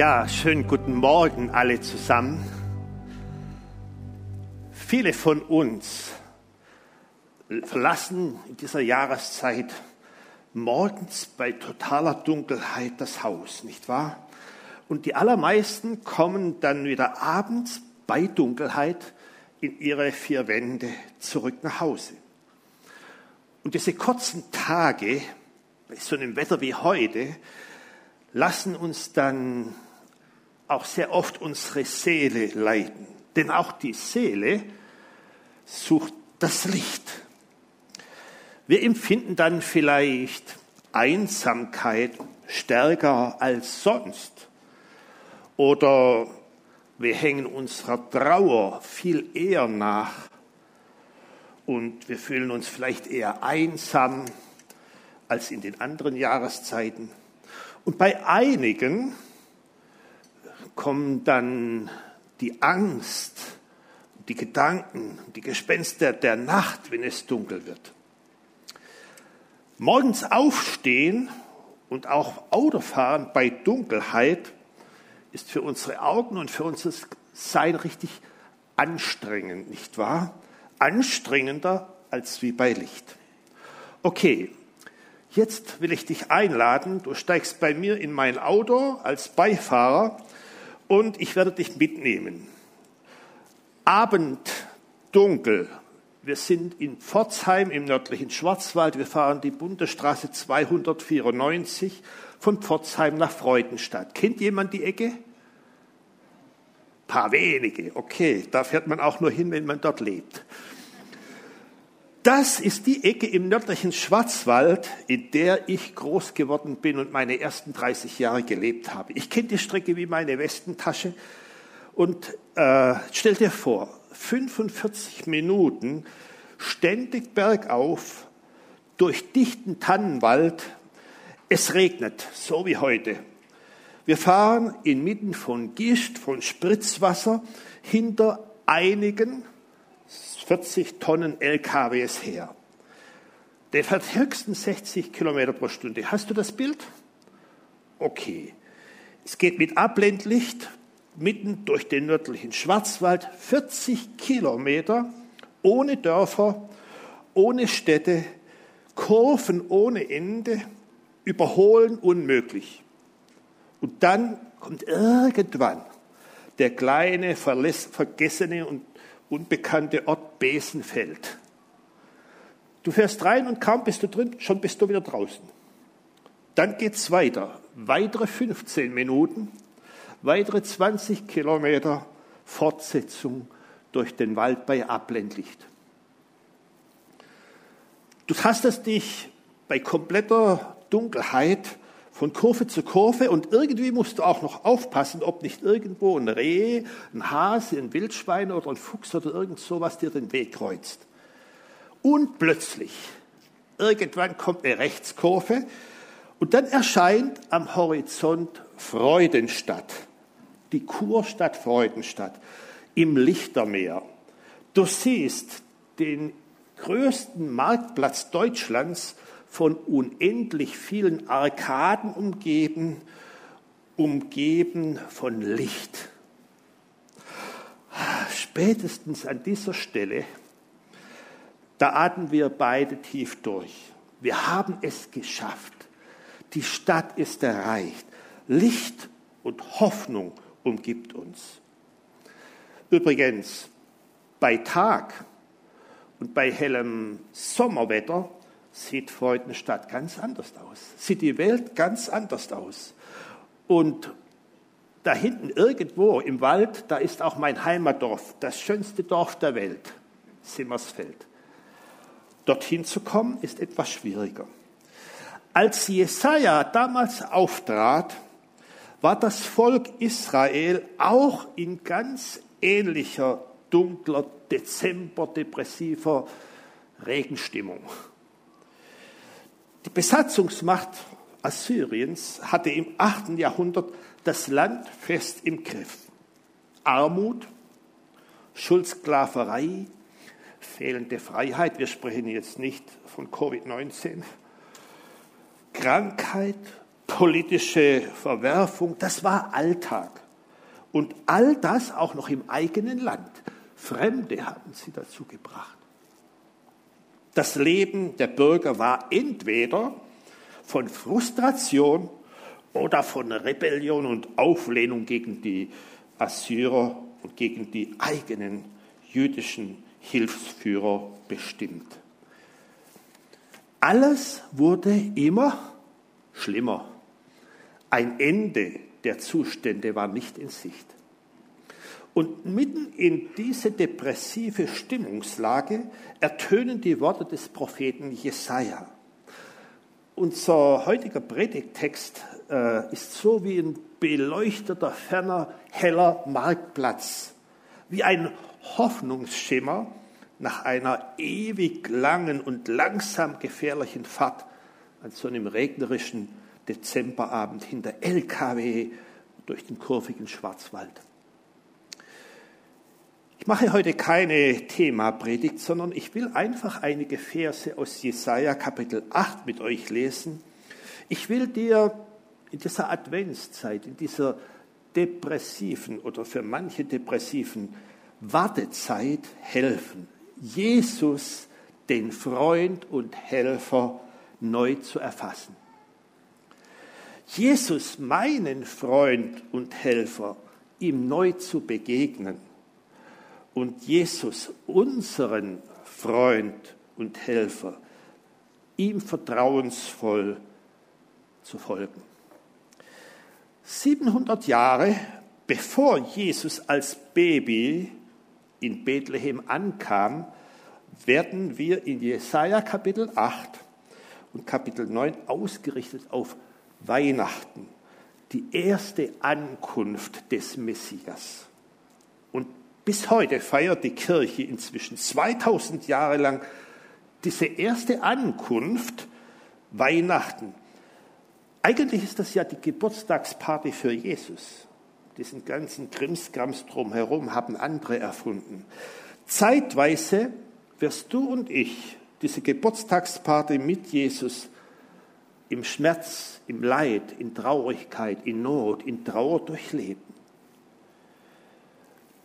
Ja, schönen guten Morgen alle zusammen. Viele von uns verlassen in dieser Jahreszeit morgens bei totaler Dunkelheit das Haus, nicht wahr? Und die allermeisten kommen dann wieder abends bei Dunkelheit in ihre vier Wände zurück nach Hause. Und diese kurzen Tage, bei so einem Wetter wie heute, lassen uns dann auch sehr oft unsere Seele leiden. Denn auch die Seele sucht das Licht. Wir empfinden dann vielleicht Einsamkeit stärker als sonst. Oder wir hängen unserer Trauer viel eher nach und wir fühlen uns vielleicht eher einsam als in den anderen Jahreszeiten. Und bei einigen kommen dann die Angst, die Gedanken, die Gespenster der Nacht, wenn es dunkel wird. Morgens aufstehen und auch Autofahren bei Dunkelheit ist für unsere Augen und für unser Sein richtig anstrengend, nicht wahr? Anstrengender als wie bei Licht. Okay, jetzt will ich dich einladen, du steigst bei mir in mein Auto als Beifahrer und ich werde dich mitnehmen. Abend dunkel. Wir sind in Pforzheim im nördlichen Schwarzwald. Wir fahren die Bundesstraße 294 von Pforzheim nach Freudenstadt. Kennt jemand die Ecke? Paar wenige. Okay, da fährt man auch nur hin, wenn man dort lebt. Das ist die Ecke im nördlichen Schwarzwald, in der ich groß geworden bin und meine ersten 30 Jahre gelebt habe. Ich kenne die Strecke wie meine Westentasche und äh, stell dir vor, 45 Minuten ständig bergauf durch dichten Tannenwald. Es regnet, so wie heute. Wir fahren inmitten von Gischt, von Spritzwasser hinter einigen 40 Tonnen LKWs her. Der fährt höchstens 60 Kilometer pro Stunde. Hast du das Bild? Okay. Es geht mit Abblendlicht mitten durch den nördlichen Schwarzwald 40 Kilometer ohne Dörfer, ohne Städte, Kurven ohne Ende, überholen unmöglich. Und dann kommt irgendwann der kleine, vergessene und unbekannte Ort Besenfeld. Du fährst rein und kaum bist du drin, schon bist du wieder draußen. Dann geht's weiter. Weitere 15 Minuten, weitere 20 Kilometer Fortsetzung durch den Wald bei Abblendlicht. Du tastest dich bei kompletter Dunkelheit von Kurve zu Kurve und irgendwie musst du auch noch aufpassen, ob nicht irgendwo ein Reh, ein Hase, ein Wildschwein oder ein Fuchs oder irgend sowas dir den Weg kreuzt. Und plötzlich, irgendwann kommt eine Rechtskurve und dann erscheint am Horizont Freudenstadt, die Kurstadt Freudenstadt im Lichtermeer. Du siehst den größten Marktplatz Deutschlands von unendlich vielen Arkaden umgeben, umgeben von Licht. Spätestens an dieser Stelle, da atmen wir beide tief durch. Wir haben es geschafft. Die Stadt ist erreicht. Licht und Hoffnung umgibt uns. Übrigens, bei Tag und bei hellem Sommerwetter sieht Freudenstadt ganz anders aus, sieht die Welt ganz anders aus. Und da hinten irgendwo im Wald, da ist auch mein Heimatdorf, das schönste Dorf der Welt, Simmersfeld. Dorthin zu kommen ist etwas schwieriger. Als Jesaja damals auftrat, war das Volk Israel auch in ganz ähnlicher, dunkler, dezember-depressiver Regenstimmung. Die Besatzungsmacht Assyriens hatte im 8. Jahrhundert das Land fest im Griff. Armut, Schuldsklaverei, fehlende Freiheit, wir sprechen jetzt nicht von Covid-19, Krankheit, politische Verwerfung, das war Alltag. Und all das auch noch im eigenen Land. Fremde haben sie dazu gebracht. Das Leben der Bürger war entweder von Frustration oder von Rebellion und Auflehnung gegen die Assyrer und gegen die eigenen jüdischen Hilfsführer bestimmt. Alles wurde immer schlimmer. Ein Ende der Zustände war nicht in Sicht. Und mitten in diese depressive Stimmungslage ertönen die Worte des Propheten Jesaja. Unser heutiger Predigtext äh, ist so wie ein beleuchteter, ferner, heller Marktplatz, wie ein Hoffnungsschimmer nach einer ewig langen und langsam gefährlichen Fahrt an so einem regnerischen Dezemberabend hinter LKW durch den kurvigen Schwarzwald. Ich mache heute keine Themapredigt, sondern ich will einfach einige Verse aus Jesaja Kapitel 8 mit euch lesen. Ich will dir in dieser Adventszeit, in dieser depressiven oder für manche depressiven Wartezeit helfen, Jesus, den Freund und Helfer, neu zu erfassen. Jesus, meinen Freund und Helfer, ihm neu zu begegnen und Jesus, unseren Freund und Helfer, ihm vertrauensvoll zu folgen. 700 Jahre bevor Jesus als Baby in Bethlehem ankam, werden wir in Jesaja Kapitel 8 und Kapitel 9 ausgerichtet auf Weihnachten, die erste Ankunft des Messias. Bis heute feiert die Kirche inzwischen 2000 Jahre lang diese erste Ankunft Weihnachten. Eigentlich ist das ja die Geburtstagsparty für Jesus. Diesen ganzen Krimskrams drumherum haben andere erfunden. Zeitweise wirst du und ich diese Geburtstagsparty mit Jesus im Schmerz, im Leid, in Traurigkeit, in Not, in Trauer durchleben.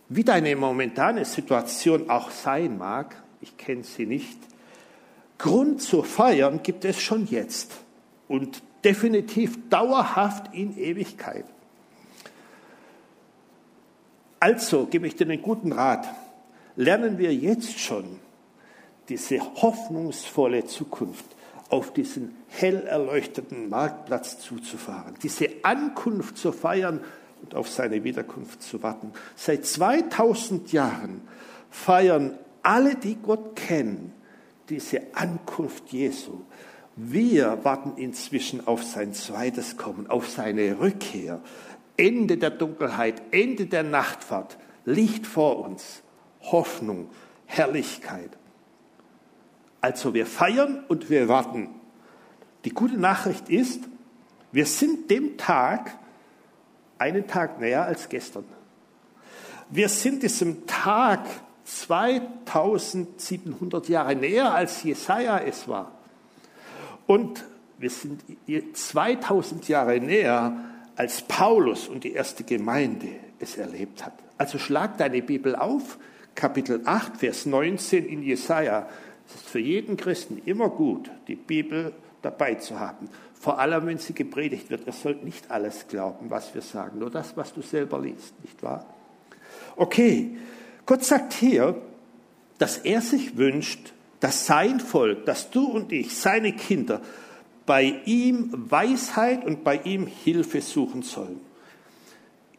Wie deine momentane Situation auch sein mag, ich kenne sie nicht, Grund zu feiern gibt es schon jetzt und definitiv dauerhaft in Ewigkeit. Also gebe ich dir einen guten Rat. Lernen wir jetzt schon diese hoffnungsvolle Zukunft auf diesen hell erleuchteten Marktplatz zuzufahren, diese Ankunft zu feiern und auf seine Wiederkunft zu warten. Seit 2000 Jahren feiern alle, die Gott kennen, diese Ankunft Jesu. Wir warten inzwischen auf sein zweites Kommen, auf seine Rückkehr. Ende der Dunkelheit, Ende der Nachtfahrt, Licht vor uns, Hoffnung, Herrlichkeit. Also wir feiern und wir warten. Die gute Nachricht ist, wir sind dem Tag einen Tag näher als gestern. Wir sind diesem Tag 2700 Jahre näher als Jesaja es war. Und wir sind 2000 Jahre näher als Paulus und die erste Gemeinde es erlebt hat. Also schlag deine Bibel auf, Kapitel 8, Vers 19 in Jesaja. Es ist für jeden Christen immer gut, die Bibel dabei zu haben. Vor allem, wenn sie gepredigt wird. Ihr sollt nicht alles glauben, was wir sagen, nur das, was du selber liest, nicht wahr? Okay, Gott sagt hier, dass er sich wünscht, dass sein Volk, dass du und ich, seine Kinder, bei ihm Weisheit und bei ihm Hilfe suchen sollen.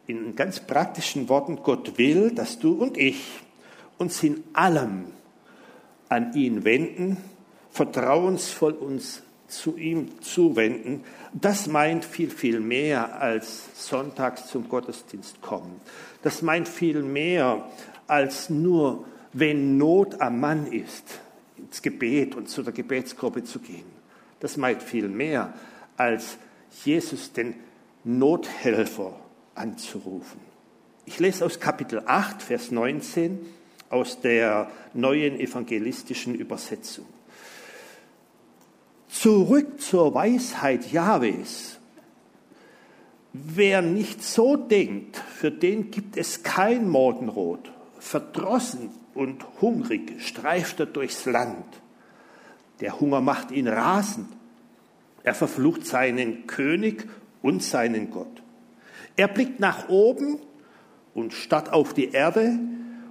In ganz praktischen Worten, Gott will, dass du und ich uns in allem an ihn wenden, vertrauensvoll uns zu ihm zuwenden. Das meint viel, viel mehr als sonntags zum Gottesdienst kommen. Das meint viel mehr als nur, wenn Not am Mann ist, ins Gebet und zu der Gebetsgruppe zu gehen. Das meint viel mehr als Jesus den Nothelfer anzurufen. Ich lese aus Kapitel 8, Vers 19 aus der neuen evangelistischen Übersetzung. Zurück zur Weisheit Jahwes Wer nicht so denkt, für den gibt es kein Morgenrot. Verdrossen und hungrig streift er durchs Land. Der Hunger macht ihn rasend. Er verflucht seinen König und seinen Gott. Er blickt nach oben und statt auf die Erde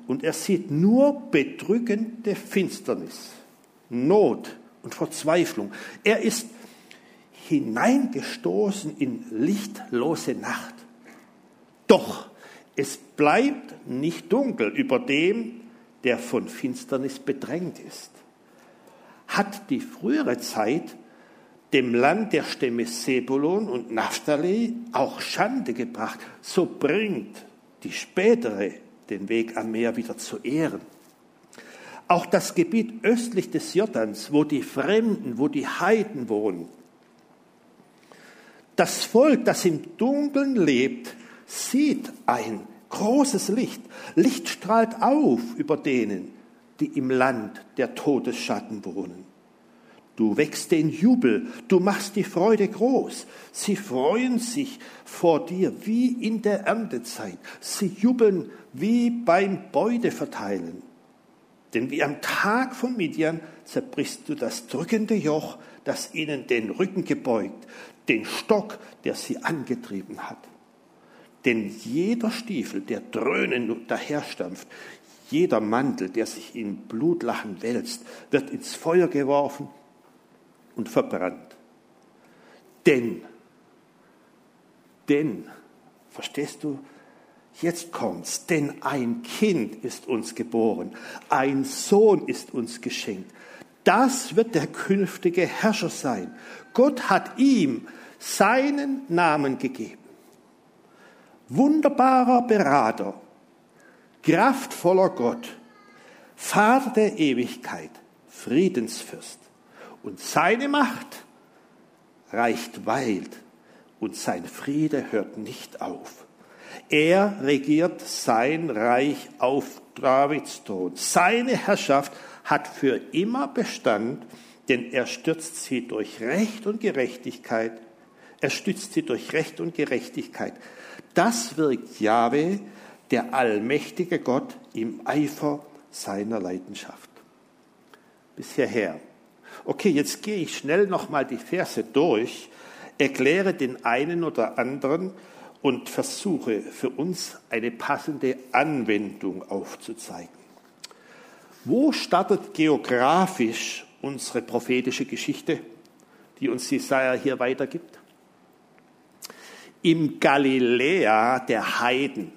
und er sieht nur bedrückende Finsternis, Not und Verzweiflung. Er ist hineingestoßen in lichtlose Nacht. Doch es bleibt nicht dunkel über dem, der von Finsternis bedrängt ist. Hat die frühere Zeit dem Land der Stämme Sebulon und Naphtali auch Schande gebracht, so bringt die spätere den Weg am Meer wieder zu ehren. Auch das Gebiet östlich des Jordans, wo die Fremden, wo die Heiden wohnen, das Volk, das im Dunkeln lebt, sieht ein großes Licht. Licht strahlt auf über denen, die im Land der Todesschatten wohnen. Du wächst den Jubel, du machst die Freude groß. Sie freuen sich vor dir wie in der Erntezeit. Sie jubeln wie beim Beuteverteilen. Denn wie am Tag von Midian zerbrichst du das drückende Joch, das ihnen den Rücken gebeugt, den Stock, der sie angetrieben hat. Denn jeder Stiefel, der dröhnend daherstampft, jeder Mantel, der sich in Blutlachen wälzt, wird ins Feuer geworfen und verbrannt. Denn, denn, verstehst du, jetzt kommt's, denn ein Kind ist uns geboren, ein Sohn ist uns geschenkt. Das wird der künftige Herrscher sein. Gott hat ihm seinen Namen gegeben. Wunderbarer Berater, kraftvoller Gott, Vater der Ewigkeit, Friedensfürst. Und seine Macht reicht weit und sein Friede hört nicht auf. Er regiert sein Reich auf Davids Thron. Seine Herrschaft hat für immer Bestand, denn er stürzt sie durch Recht und Gerechtigkeit. Er stützt sie durch Recht und Gerechtigkeit. Das wirkt Jahwe, der allmächtige Gott, im Eifer seiner Leidenschaft. Bis hierher. Okay, jetzt gehe ich schnell nochmal die Verse durch, erkläre den einen oder anderen und versuche für uns eine passende Anwendung aufzuzeigen. Wo startet geografisch unsere prophetische Geschichte, die uns Jesaja hier weitergibt? Im Galiläa der Heiden.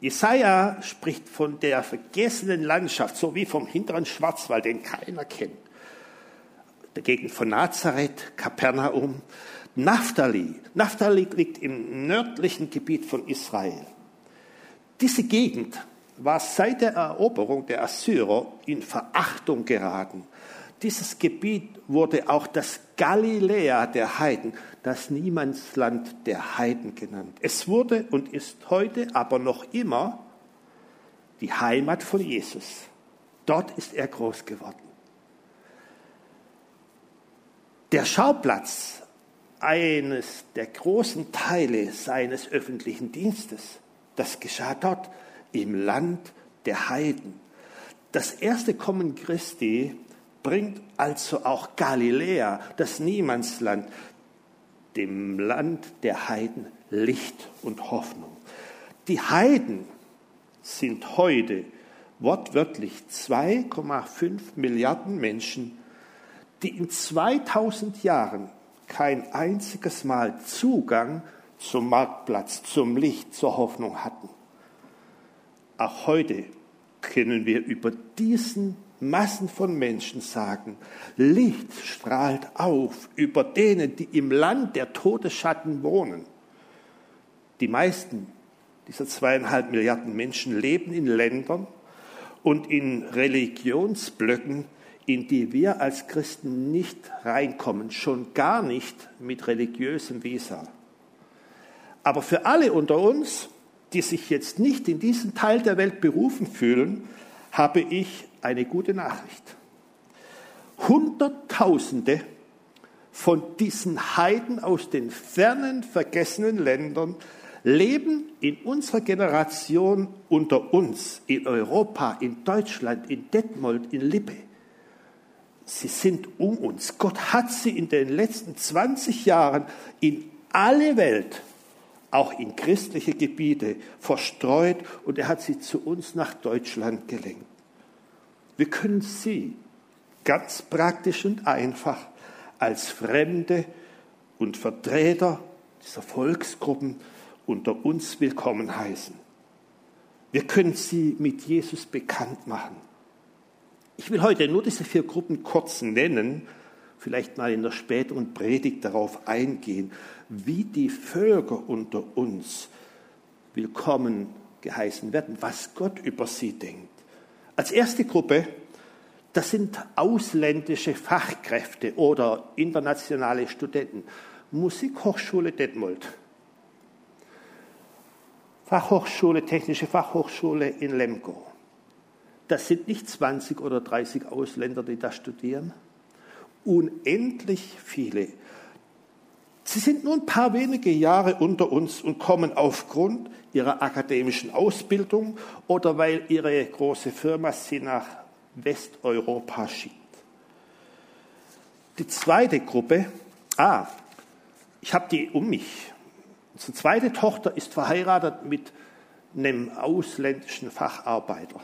Jesaja spricht von der vergessenen Landschaft, so wie vom hinteren Schwarzwald, den keiner kennt der Gegend von Nazareth, Kapernaum, Naphtali. Naphtali liegt im nördlichen Gebiet von Israel. Diese Gegend war seit der Eroberung der Assyrer in Verachtung geraten. Dieses Gebiet wurde auch das Galiläa der Heiden, das Niemandsland der Heiden genannt. Es wurde und ist heute aber noch immer die Heimat von Jesus. Dort ist er groß geworden. Der Schauplatz eines der großen Teile seines öffentlichen Dienstes, das geschah dort im Land der Heiden. Das erste Kommen Christi bringt also auch Galiläa, das Niemandsland, dem Land der Heiden Licht und Hoffnung. Die Heiden sind heute wortwörtlich 2,5 Milliarden Menschen die in 2000 Jahren kein einziges Mal Zugang zum Marktplatz, zum Licht, zur Hoffnung hatten. Auch heute können wir über diesen Massen von Menschen sagen, Licht strahlt auf über denen, die im Land der Todesschatten wohnen. Die meisten dieser zweieinhalb Milliarden Menschen leben in Ländern und in Religionsblöcken, in die wir als Christen nicht reinkommen, schon gar nicht mit religiösem Visa. Aber für alle unter uns, die sich jetzt nicht in diesen Teil der Welt berufen fühlen, habe ich eine gute Nachricht. Hunderttausende von diesen Heiden aus den fernen, vergessenen Ländern leben in unserer Generation unter uns, in Europa, in Deutschland, in Detmold, in Lippe. Sie sind um uns. Gott hat sie in den letzten 20 Jahren in alle Welt, auch in christliche Gebiete, verstreut und er hat sie zu uns nach Deutschland gelenkt. Wir können sie ganz praktisch und einfach als Fremde und Vertreter dieser Volksgruppen unter uns willkommen heißen. Wir können sie mit Jesus bekannt machen. Ich will heute nur diese vier Gruppen kurz nennen, vielleicht mal in der späteren Predigt darauf eingehen, wie die Völker unter uns willkommen geheißen werden, was Gott über sie denkt. Als erste Gruppe, das sind ausländische Fachkräfte oder internationale Studenten. Musikhochschule Detmold Fachhochschule, Technische Fachhochschule in Lemgo. Das sind nicht 20 oder 30 Ausländer, die da studieren. Unendlich viele. Sie sind nur ein paar wenige Jahre unter uns und kommen aufgrund ihrer akademischen Ausbildung oder weil ihre große Firma sie nach Westeuropa schickt. Die zweite Gruppe, ah, ich habe die um mich. Unsere zweite Tochter ist verheiratet mit einem ausländischen Facharbeiter.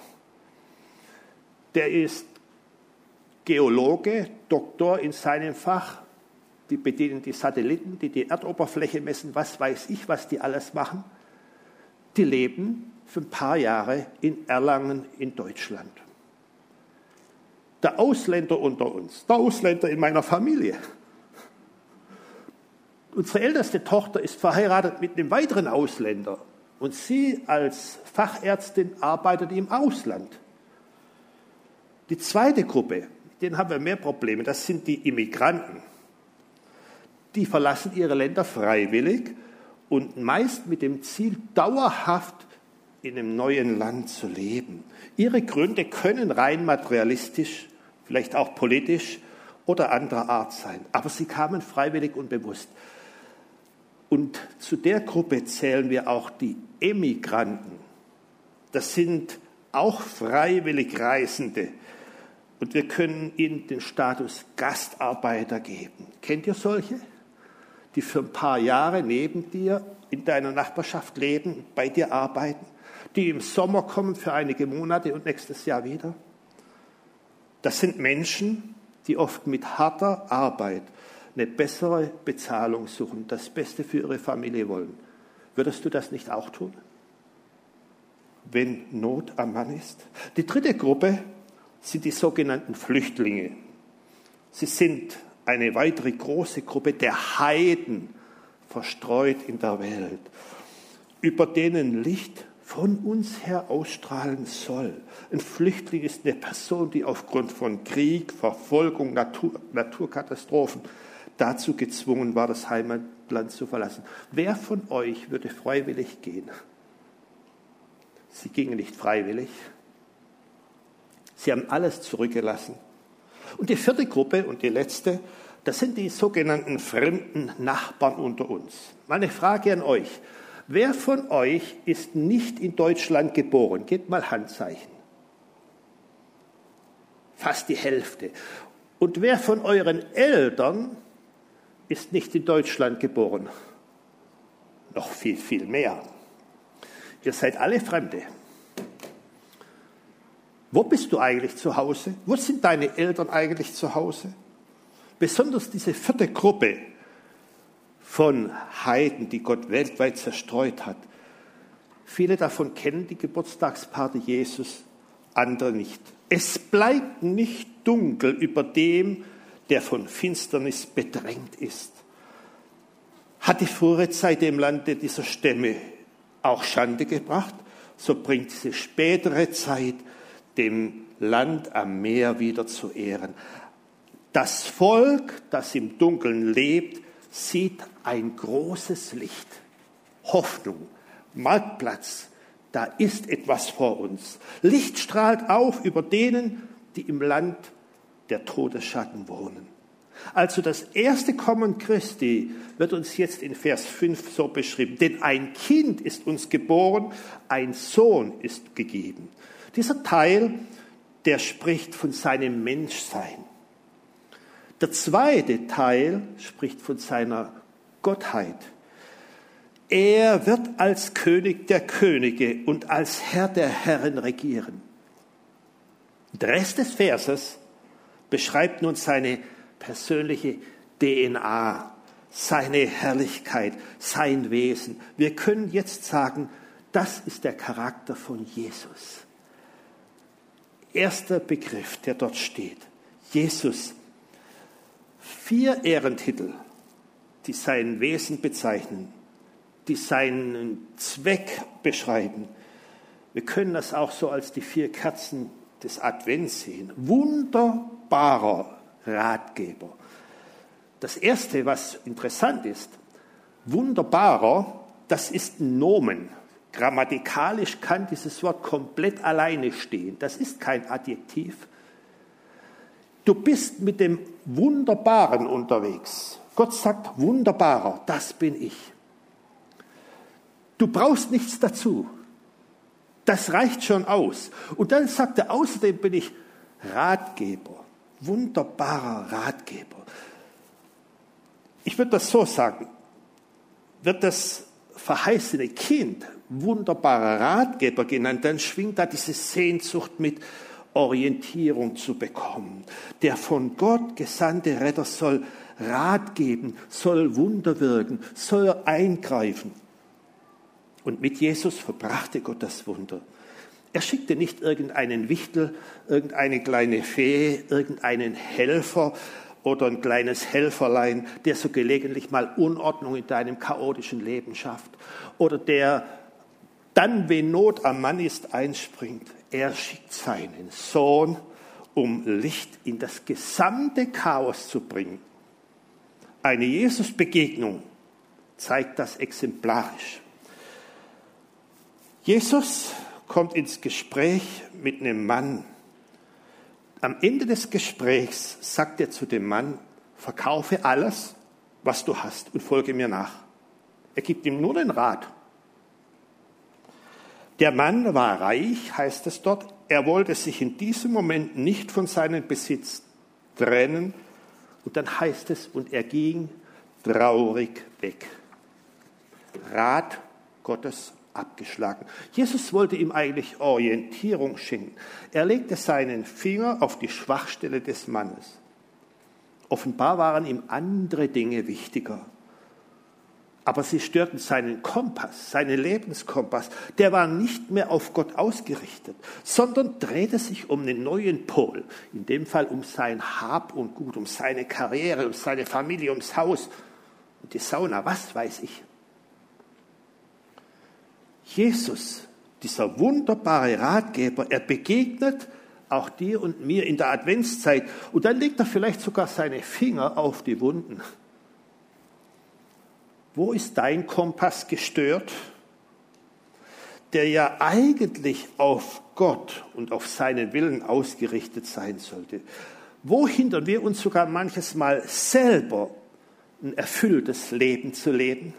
Der ist Geologe, Doktor in seinem Fach. Die bedienen die Satelliten, die die Erdoberfläche messen, was weiß ich, was die alles machen. Die leben für ein paar Jahre in Erlangen in Deutschland. Der Ausländer unter uns, der Ausländer in meiner Familie, Unsere älteste Tochter ist verheiratet mit einem weiteren Ausländer und sie als Fachärztin arbeitet im Ausland. Die zweite Gruppe, denen haben wir mehr Probleme, das sind die Immigranten. Die verlassen ihre Länder freiwillig und meist mit dem Ziel, dauerhaft in einem neuen Land zu leben. Ihre Gründe können rein materialistisch, vielleicht auch politisch oder anderer Art sein, aber sie kamen freiwillig und bewusst. Und zu der Gruppe zählen wir auch die Emigranten. Das sind auch freiwillig Reisende. Und wir können ihnen den Status Gastarbeiter geben. Kennt ihr solche? Die für ein paar Jahre neben dir in deiner Nachbarschaft leben, bei dir arbeiten, die im Sommer kommen für einige Monate und nächstes Jahr wieder. Das sind Menschen, die oft mit harter Arbeit eine bessere Bezahlung suchen, das Beste für ihre Familie wollen. Würdest du das nicht auch tun? Wenn Not am Mann ist? Die dritte Gruppe sind die sogenannten Flüchtlinge. Sie sind eine weitere große Gruppe der Heiden verstreut in der Welt, über denen Licht von uns her ausstrahlen soll. Ein Flüchtling ist eine Person, die aufgrund von Krieg, Verfolgung, Natur, Naturkatastrophen dazu gezwungen war, das Heimatland zu verlassen. Wer von euch würde freiwillig gehen? Sie gingen nicht freiwillig. Sie haben alles zurückgelassen. Und die vierte Gruppe und die letzte, das sind die sogenannten fremden Nachbarn unter uns. Meine Frage an euch. Wer von euch ist nicht in Deutschland geboren? Gebt mal Handzeichen. Fast die Hälfte. Und wer von euren Eltern ist nicht in Deutschland geboren. Noch viel, viel mehr. Ihr seid alle Fremde. Wo bist du eigentlich zu Hause? Wo sind deine Eltern eigentlich zu Hause? Besonders diese vierte Gruppe von Heiden, die Gott weltweit zerstreut hat. Viele davon kennen die Geburtstagsparty Jesus, andere nicht. Es bleibt nicht dunkel über dem, der von Finsternis bedrängt ist. Hat die frühere Zeit dem Lande dieser Stämme auch Schande gebracht, so bringt diese spätere Zeit dem Land am Meer wieder zu Ehren. Das Volk, das im Dunkeln lebt, sieht ein großes Licht. Hoffnung, Marktplatz, da ist etwas vor uns. Licht strahlt auf über denen, die im Land der Todesschatten wohnen. Also das erste Kommen Christi wird uns jetzt in Vers 5 so beschrieben. Denn ein Kind ist uns geboren, ein Sohn ist gegeben. Dieser Teil, der spricht von seinem Menschsein. Der zweite Teil spricht von seiner Gottheit. Er wird als König der Könige und als Herr der Herren regieren. Der Rest des Verses beschreibt nun seine persönliche DNA, seine Herrlichkeit, sein Wesen. Wir können jetzt sagen, das ist der Charakter von Jesus. Erster Begriff, der dort steht. Jesus. Vier Ehrentitel, die sein Wesen bezeichnen, die seinen Zweck beschreiben. Wir können das auch so als die vier Kerzen des Advents sehen. Wunderbarer Ratgeber. Das Erste, was interessant ist, wunderbarer, das ist ein Nomen. Grammatikalisch kann dieses Wort komplett alleine stehen. Das ist kein Adjektiv. Du bist mit dem Wunderbaren unterwegs. Gott sagt, wunderbarer, das bin ich. Du brauchst nichts dazu. Das reicht schon aus. Und dann sagt er, außerdem bin ich Ratgeber, wunderbarer Ratgeber. Ich würde das so sagen, wird das verheißene Kind wunderbarer Ratgeber genannt, dann schwingt da diese Sehnsucht mit, Orientierung zu bekommen. Der von Gott gesandte Retter soll Rat geben, soll Wunder wirken, soll eingreifen. Und mit Jesus verbrachte Gott das Wunder. Er schickte nicht irgendeinen Wichtel, irgendeine kleine Fee, irgendeinen Helfer oder ein kleines Helferlein, der so gelegentlich mal Unordnung in deinem chaotischen Leben schafft oder der dann, wenn Not am Mann ist, einspringt. Er schickt seinen Sohn, um Licht in das gesamte Chaos zu bringen. Eine Jesus-Begegnung zeigt das exemplarisch. Jesus kommt ins Gespräch mit einem Mann. Am Ende des Gesprächs sagt er zu dem Mann, verkaufe alles, was du hast und folge mir nach. Er gibt ihm nur den Rat. Der Mann war reich, heißt es dort. Er wollte sich in diesem Moment nicht von seinem Besitz trennen. Und dann heißt es, und er ging traurig weg. Rat Gottes abgeschlagen. Jesus wollte ihm eigentlich Orientierung schenken. Er legte seinen Finger auf die Schwachstelle des Mannes. Offenbar waren ihm andere Dinge wichtiger. Aber sie störten seinen Kompass, seinen Lebenskompass. Der war nicht mehr auf Gott ausgerichtet, sondern drehte sich um einen neuen Pol. In dem Fall um sein Hab und Gut, um seine Karriere, um seine Familie, ums Haus und die Sauna, was weiß ich. Jesus, dieser wunderbare Ratgeber, er begegnet auch dir und mir in der Adventszeit und dann legt er vielleicht sogar seine Finger auf die Wunden. Wo ist dein Kompass gestört, der ja eigentlich auf Gott und auf seinen Willen ausgerichtet sein sollte? Wo hindern wir uns sogar manches Mal selber ein erfülltes Leben zu leben?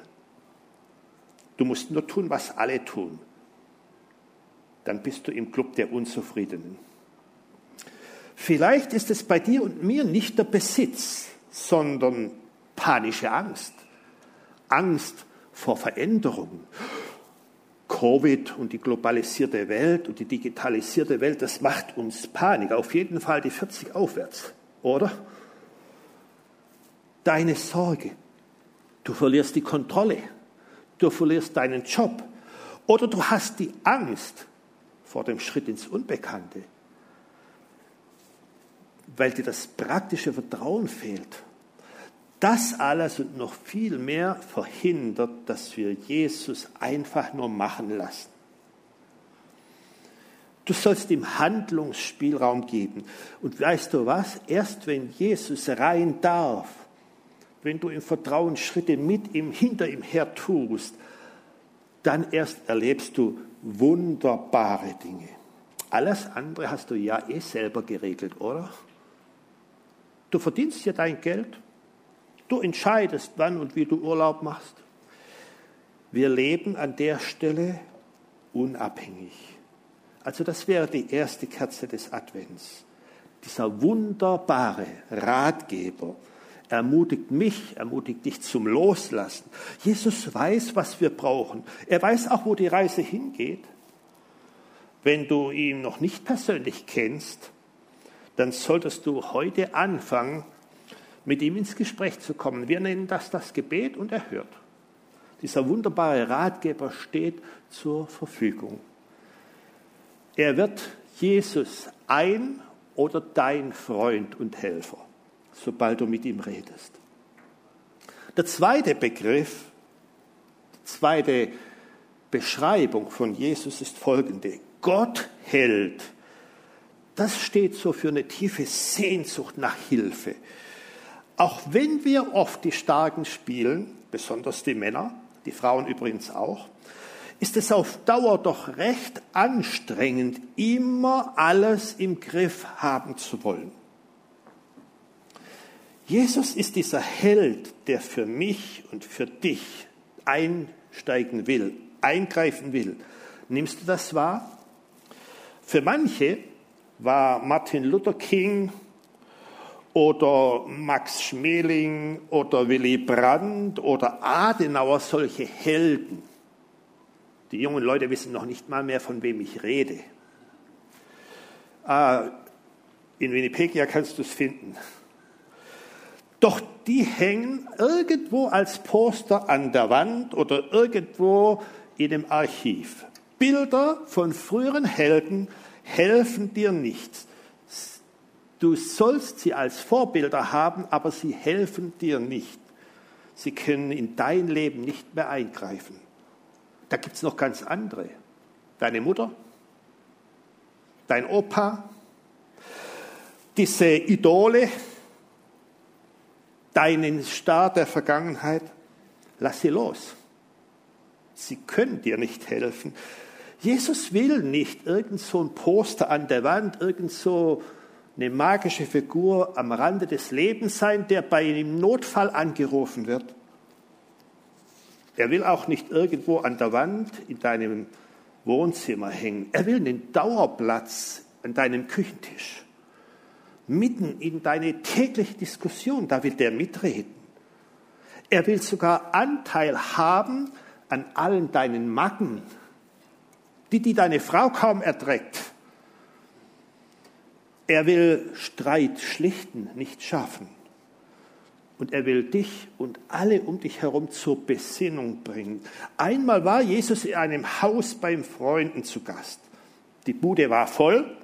Du musst nur tun, was alle tun. Dann bist du im Club der Unzufriedenen. Vielleicht ist es bei dir und mir nicht der Besitz, sondern panische Angst. Angst vor Veränderungen. Covid und die globalisierte Welt und die digitalisierte Welt, das macht uns Panik. Auf jeden Fall die 40 aufwärts, oder? Deine Sorge. Du verlierst die Kontrolle du verlierst deinen Job oder du hast die Angst vor dem Schritt ins Unbekannte, weil dir das praktische Vertrauen fehlt. Das alles und noch viel mehr verhindert, dass wir Jesus einfach nur machen lassen. Du sollst ihm Handlungsspielraum geben. Und weißt du was? Erst wenn Jesus rein darf, wenn du im Vertrauen Schritte mit ihm, hinter ihm her tust, dann erst erlebst du wunderbare Dinge. Alles andere hast du ja eh selber geregelt, oder? Du verdienst ja dein Geld. Du entscheidest, wann und wie du Urlaub machst. Wir leben an der Stelle unabhängig. Also das wäre die erste Kerze des Advents. Dieser wunderbare Ratgeber ermutigt mich, ermutigt dich zum Loslassen. Jesus weiß, was wir brauchen. Er weiß auch, wo die Reise hingeht. Wenn du ihn noch nicht persönlich kennst, dann solltest du heute anfangen, mit ihm ins Gespräch zu kommen. Wir nennen das das Gebet und er hört. Dieser wunderbare Ratgeber steht zur Verfügung. Er wird Jesus ein oder dein Freund und Helfer, sobald du mit ihm redest. Der zweite Begriff, die zweite Beschreibung von Jesus ist folgende. Gott hält. Das steht so für eine tiefe Sehnsucht nach Hilfe. Auch wenn wir oft die Starken spielen, besonders die Männer, die Frauen übrigens auch, ist es auf Dauer doch recht anstrengend, immer alles im Griff haben zu wollen. Jesus ist dieser Held, der für mich und für dich einsteigen will, eingreifen will. Nimmst du das wahr? Für manche war Martin Luther King oder Max Schmeling oder Willy Brandt oder Adenauer solche Helden. Die jungen Leute wissen noch nicht mal mehr, von wem ich rede. Ah, in Winnipeg kannst du es finden. Doch die hängen irgendwo als Poster an der Wand oder irgendwo in dem Archiv. Bilder von früheren Helden helfen dir nichts. Du sollst sie als Vorbilder haben, aber sie helfen dir nicht. Sie können in dein Leben nicht mehr eingreifen. Da gibt es noch ganz andere. Deine Mutter, dein Opa, diese Idole, deinen Star der Vergangenheit, lass sie los. Sie können dir nicht helfen. Jesus will nicht irgend so ein Poster an der Wand, irgend so eine magische Figur am Rande des Lebens sein, der bei einem Notfall angerufen wird. Er will auch nicht irgendwo an der Wand in deinem Wohnzimmer hängen. Er will einen Dauerplatz an deinem Küchentisch. Mitten in deine tägliche Diskussion, da will der mitreden. Er will sogar Anteil haben an allen deinen Macken, die, die deine Frau kaum erträgt. Er will Streit schlichten, nicht schaffen. Und er will dich und alle um dich herum zur Besinnung bringen. Einmal war Jesus in einem Haus beim Freunden zu Gast. Die Bude war voll.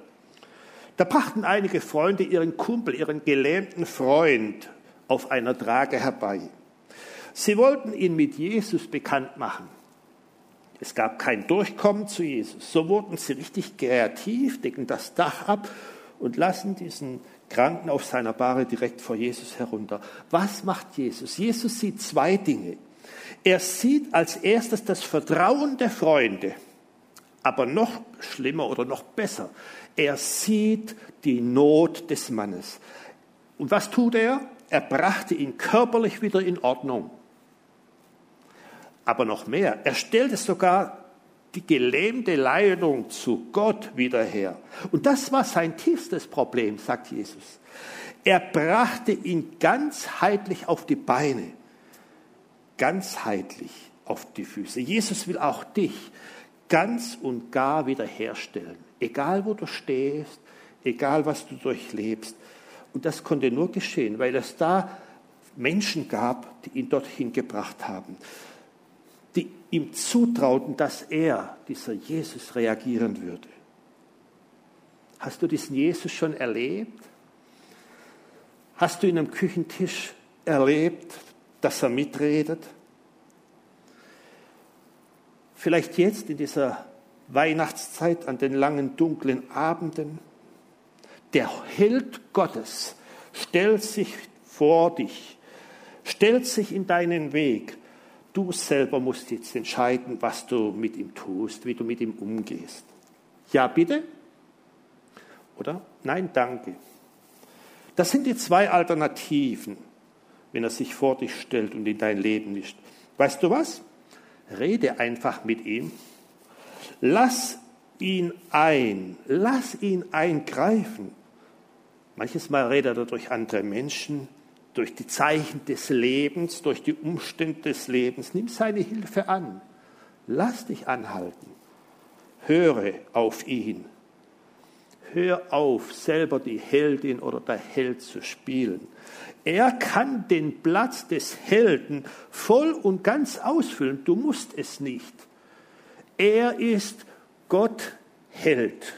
Da brachten einige Freunde ihren Kumpel, ihren gelähmten Freund auf einer Trage herbei. Sie wollten ihn mit Jesus bekannt machen. Es gab kein Durchkommen zu Jesus. So wurden sie richtig kreativ, decken das Dach ab und lassen diesen Kranken auf seiner Bahre direkt vor Jesus herunter. Was macht Jesus? Jesus sieht zwei Dinge. Er sieht als erstes das Vertrauen der Freunde, aber noch schlimmer oder noch besser, er sieht die Not des Mannes. Und was tut er? Er brachte ihn körperlich wieder in Ordnung. Aber noch mehr, er stellte sogar die gelähmte Leitung zu Gott wieder her. Und das war sein tiefstes Problem, sagt Jesus. Er brachte ihn ganzheitlich auf die Beine, ganzheitlich auf die Füße. Jesus will auch dich ganz und gar wiederherstellen, egal wo du stehst, egal was du durchlebst. Und das konnte nur geschehen, weil es da Menschen gab, die ihn dorthin gebracht haben die ihm zutrauten, dass er, dieser Jesus, reagieren würde. Hast du diesen Jesus schon erlebt? Hast du ihn am Küchentisch erlebt, dass er mitredet? Vielleicht jetzt in dieser Weihnachtszeit an den langen dunklen Abenden. Der Held Gottes stellt sich vor dich, stellt sich in deinen Weg Du selber musst jetzt entscheiden, was du mit ihm tust, wie du mit ihm umgehst. Ja, bitte? Oder? Nein, danke. Das sind die zwei Alternativen, wenn er sich vor dich stellt und in dein Leben mischt. Weißt du was? Rede einfach mit ihm. Lass ihn ein. Lass ihn eingreifen. Manches Mal redet er durch andere Menschen, durch die Zeichen des Lebens, durch die Umstände des Lebens. Nimm seine Hilfe an. Lass dich anhalten. Höre auf ihn. Hör auf, selber die Heldin oder der Held zu spielen. Er kann den Platz des Helden voll und ganz ausfüllen. Du musst es nicht. Er ist Gott Held.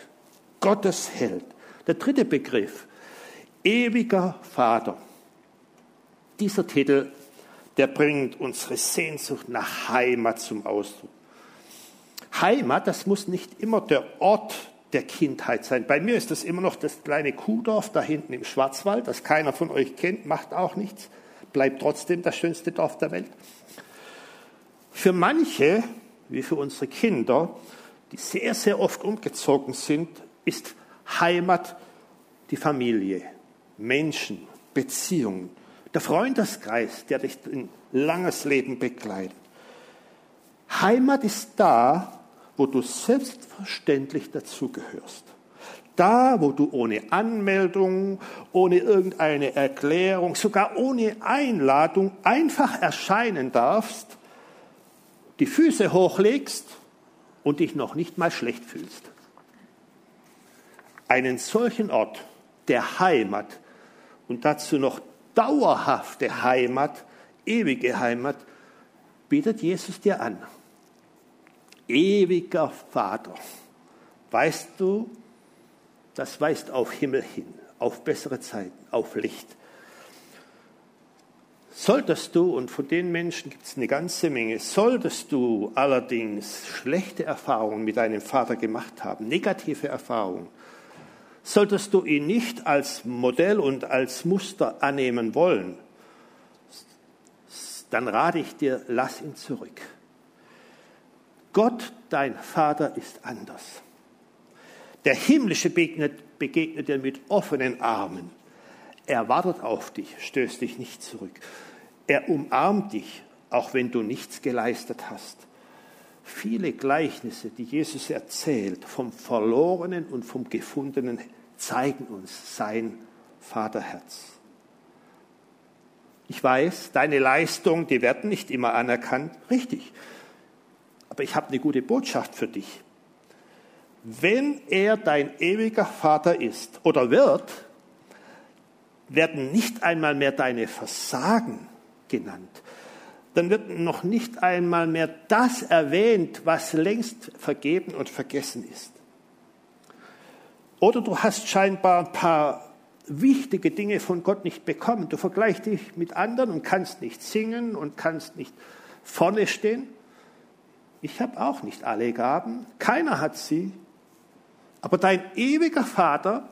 Gottes Held. Der dritte Begriff. Ewiger Vater. Dieser Titel, der bringt unsere Sehnsucht nach Heimat zum Ausdruck. Heimat, das muss nicht immer der Ort der Kindheit sein. Bei mir ist das immer noch das kleine Kuhdorf da hinten im Schwarzwald, das keiner von euch kennt, macht auch nichts, bleibt trotzdem das schönste Dorf der Welt. Für manche, wie für unsere Kinder, die sehr, sehr oft umgezogen sind, ist Heimat die Familie, Menschen, Beziehungen, der Freundeskreis, der dich ein langes Leben begleitet. Heimat ist da, wo du selbstverständlich dazugehörst. Da, wo du ohne Anmeldung, ohne irgendeine Erklärung, sogar ohne Einladung einfach erscheinen darfst, die Füße hochlegst und dich noch nicht mal schlecht fühlst. Einen solchen Ort der Heimat und dazu noch dauerhafte Heimat, ewige Heimat, bietet Jesus dir an ewiger Vater. Weißt du, das weist auf Himmel hin, auf bessere Zeiten, auf Licht. Solltest du, und von den Menschen gibt es eine ganze Menge, solltest du allerdings schlechte Erfahrungen mit deinem Vater gemacht haben, negative Erfahrungen, solltest du ihn nicht als Modell und als Muster annehmen wollen, dann rate ich dir, lass ihn zurück. Gott, dein Vater, ist anders. Der Himmlische begegnet, begegnet dir mit offenen Armen. Er wartet auf dich, stößt dich nicht zurück. Er umarmt dich, auch wenn du nichts geleistet hast. Viele Gleichnisse, die Jesus erzählt, vom Verlorenen und vom Gefundenen, zeigen uns sein Vaterherz. Ich weiß, deine Leistungen, die werden nicht immer anerkannt. Richtig. Aber ich habe eine gute Botschaft für dich. Wenn er dein ewiger Vater ist oder wird, werden nicht einmal mehr deine Versagen genannt. Dann wird noch nicht einmal mehr das erwähnt, was längst vergeben und vergessen ist. Oder du hast scheinbar ein paar wichtige Dinge von Gott nicht bekommen. Du vergleichst dich mit anderen und kannst nicht singen und kannst nicht vorne stehen. Ich habe auch nicht alle Gaben, keiner hat sie, aber dein ewiger Vater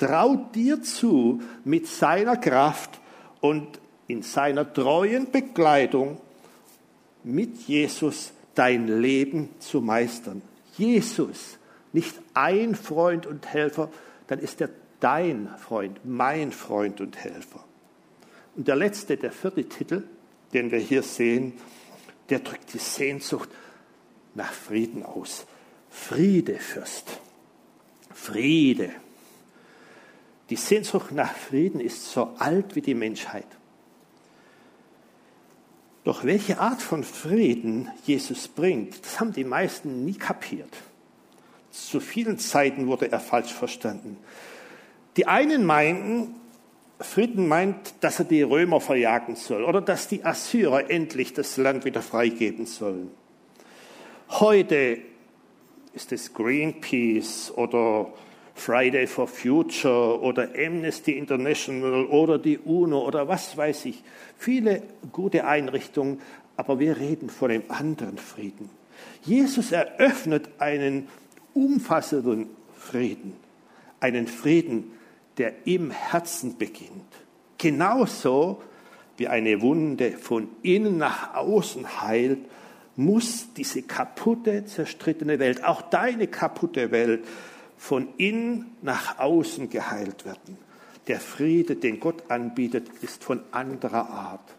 traut dir zu, mit seiner Kraft und in seiner treuen Begleitung mit Jesus dein Leben zu meistern. Jesus, nicht ein Freund und Helfer, dann ist er dein Freund, mein Freund und Helfer. Und der letzte, der vierte Titel, den wir hier sehen, der drückt die Sehnsucht nach Frieden aus. Friede, Fürst. Friede. Die Sehnsucht nach Frieden ist so alt wie die Menschheit. Doch welche Art von Frieden Jesus bringt, das haben die meisten nie kapiert. Zu vielen Zeiten wurde er falsch verstanden. Die einen meinten, Frieden meint, dass er die Römer verjagen soll oder dass die Assyrer endlich das Land wieder freigeben sollen. Heute ist es Greenpeace oder Friday for Future oder Amnesty International oder die UNO oder was weiß ich. Viele gute Einrichtungen, aber wir reden von einem anderen Frieden. Jesus eröffnet einen umfassenden Frieden, einen Frieden, der im Herzen beginnt. Genauso wie eine Wunde von innen nach außen heilt muss diese kaputte, zerstrittene Welt, auch deine kaputte Welt, von innen nach außen geheilt werden. Der Friede, den Gott anbietet, ist von anderer Art.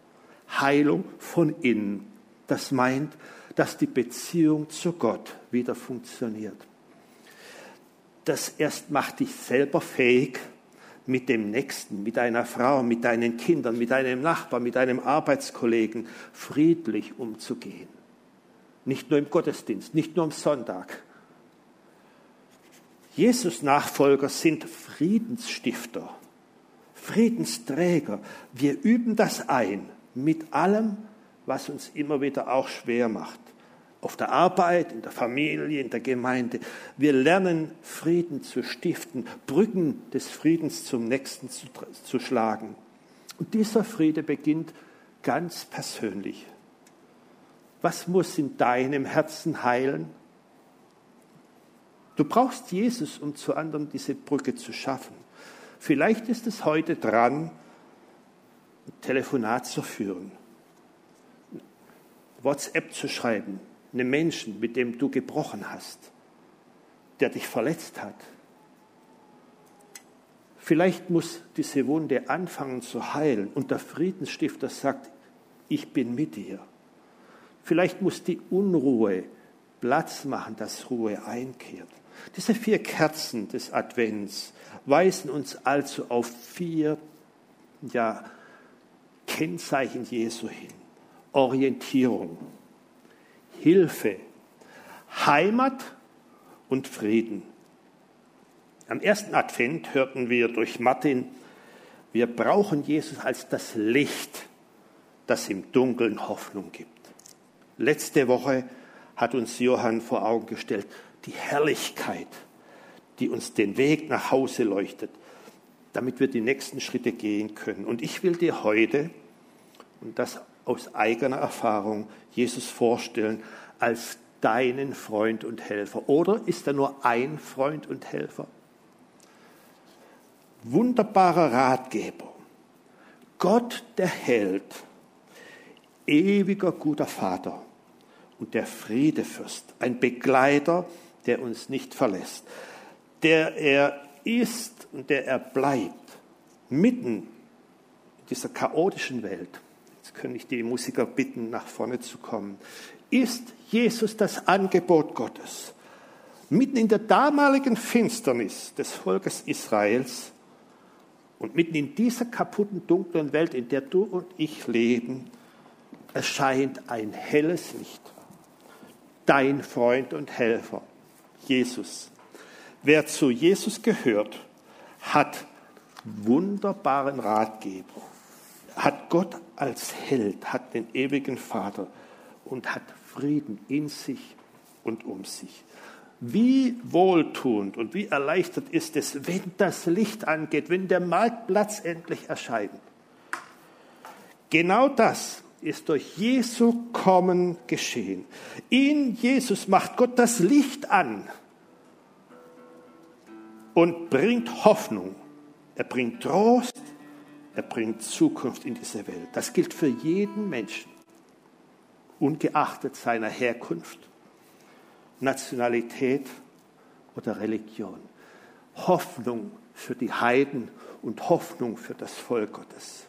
Heilung von innen. Das meint, dass die Beziehung zu Gott wieder funktioniert. Das erst macht dich selber fähig, mit dem Nächsten, mit deiner Frau, mit deinen Kindern, mit deinem Nachbarn, mit deinem Arbeitskollegen friedlich umzugehen. Nicht nur im Gottesdienst, nicht nur am Sonntag. Jesus-Nachfolger sind Friedensstifter, Friedensträger. Wir üben das ein mit allem, was uns immer wieder auch schwer macht. Auf der Arbeit, in der Familie, in der Gemeinde. Wir lernen Frieden zu stiften, Brücken des Friedens zum Nächsten zu, zu schlagen. Und dieser Friede beginnt ganz persönlich. Was muss in deinem Herzen heilen? Du brauchst Jesus, um zu anderen diese Brücke zu schaffen. Vielleicht ist es heute dran, ein Telefonat zu führen WhatsApp zu schreiben, einem Menschen, mit dem du gebrochen hast, der dich verletzt hat. Vielleicht muss diese Wunde anfangen zu heilen und der Friedensstifter sagt, ich bin mit dir. Vielleicht muss die Unruhe Platz machen, dass Ruhe einkehrt. Diese vier Kerzen des Advents weisen uns also auf vier ja, Kennzeichen Jesu hin. Orientierung, Hilfe, Heimat und Frieden. Am ersten Advent hörten wir durch Martin, wir brauchen Jesus als das Licht, das im Dunkeln Hoffnung gibt. Letzte Woche hat uns Johann vor Augen gestellt, die Herrlichkeit, die uns den Weg nach Hause leuchtet, damit wir die nächsten Schritte gehen können. Und ich will dir heute, und das aus eigener Erfahrung Jesus vorstellen als deinen Freund und Helfer? Oder ist er nur ein Freund und Helfer? Wunderbarer Ratgeber, Gott der Held, ewiger guter Vater und der Friedefürst, ein Begleiter, der uns nicht verlässt, der er ist und der er bleibt, mitten in dieser chaotischen Welt Jetzt könnte ich die Musiker bitten, nach vorne zu kommen. Ist Jesus das Angebot Gottes? Mitten in der damaligen Finsternis des Volkes Israels und mitten in dieser kaputten, dunklen Welt, in der du und ich leben, erscheint ein helles Licht. Dein Freund und Helfer, Jesus. Wer zu Jesus gehört, hat wunderbaren Ratgeber hat Gott als Held, hat den ewigen Vater und hat Frieden in sich und um sich. Wie wohltuend und wie erleichtert ist es, wenn das Licht angeht, wenn der Marktplatz endlich erscheint. Genau das ist durch Jesu Kommen geschehen. In Jesus macht Gott das Licht an und bringt Hoffnung. Er bringt Trost, er bringt Zukunft in diese Welt. Das gilt für jeden Menschen, ungeachtet seiner Herkunft, Nationalität oder Religion. Hoffnung für die Heiden und Hoffnung für das Volk Gottes.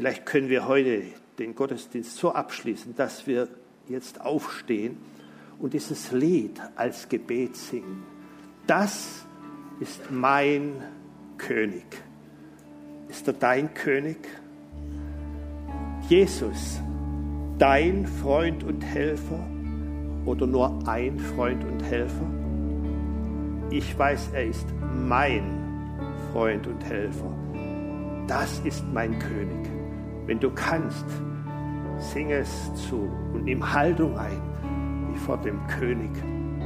Vielleicht können wir heute den Gottesdienst so abschließen, dass wir jetzt aufstehen und dieses Lied als Gebet singen. Das ist mein König. Ist er dein König? Jesus, dein Freund und Helfer oder nur ein Freund und Helfer? Ich weiß, er ist mein Freund und Helfer. Das ist mein König. Wenn du kannst, sing es zu und nimm Haltung ein wie vor dem König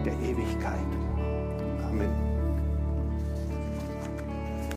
der Ewigkeit. Amen.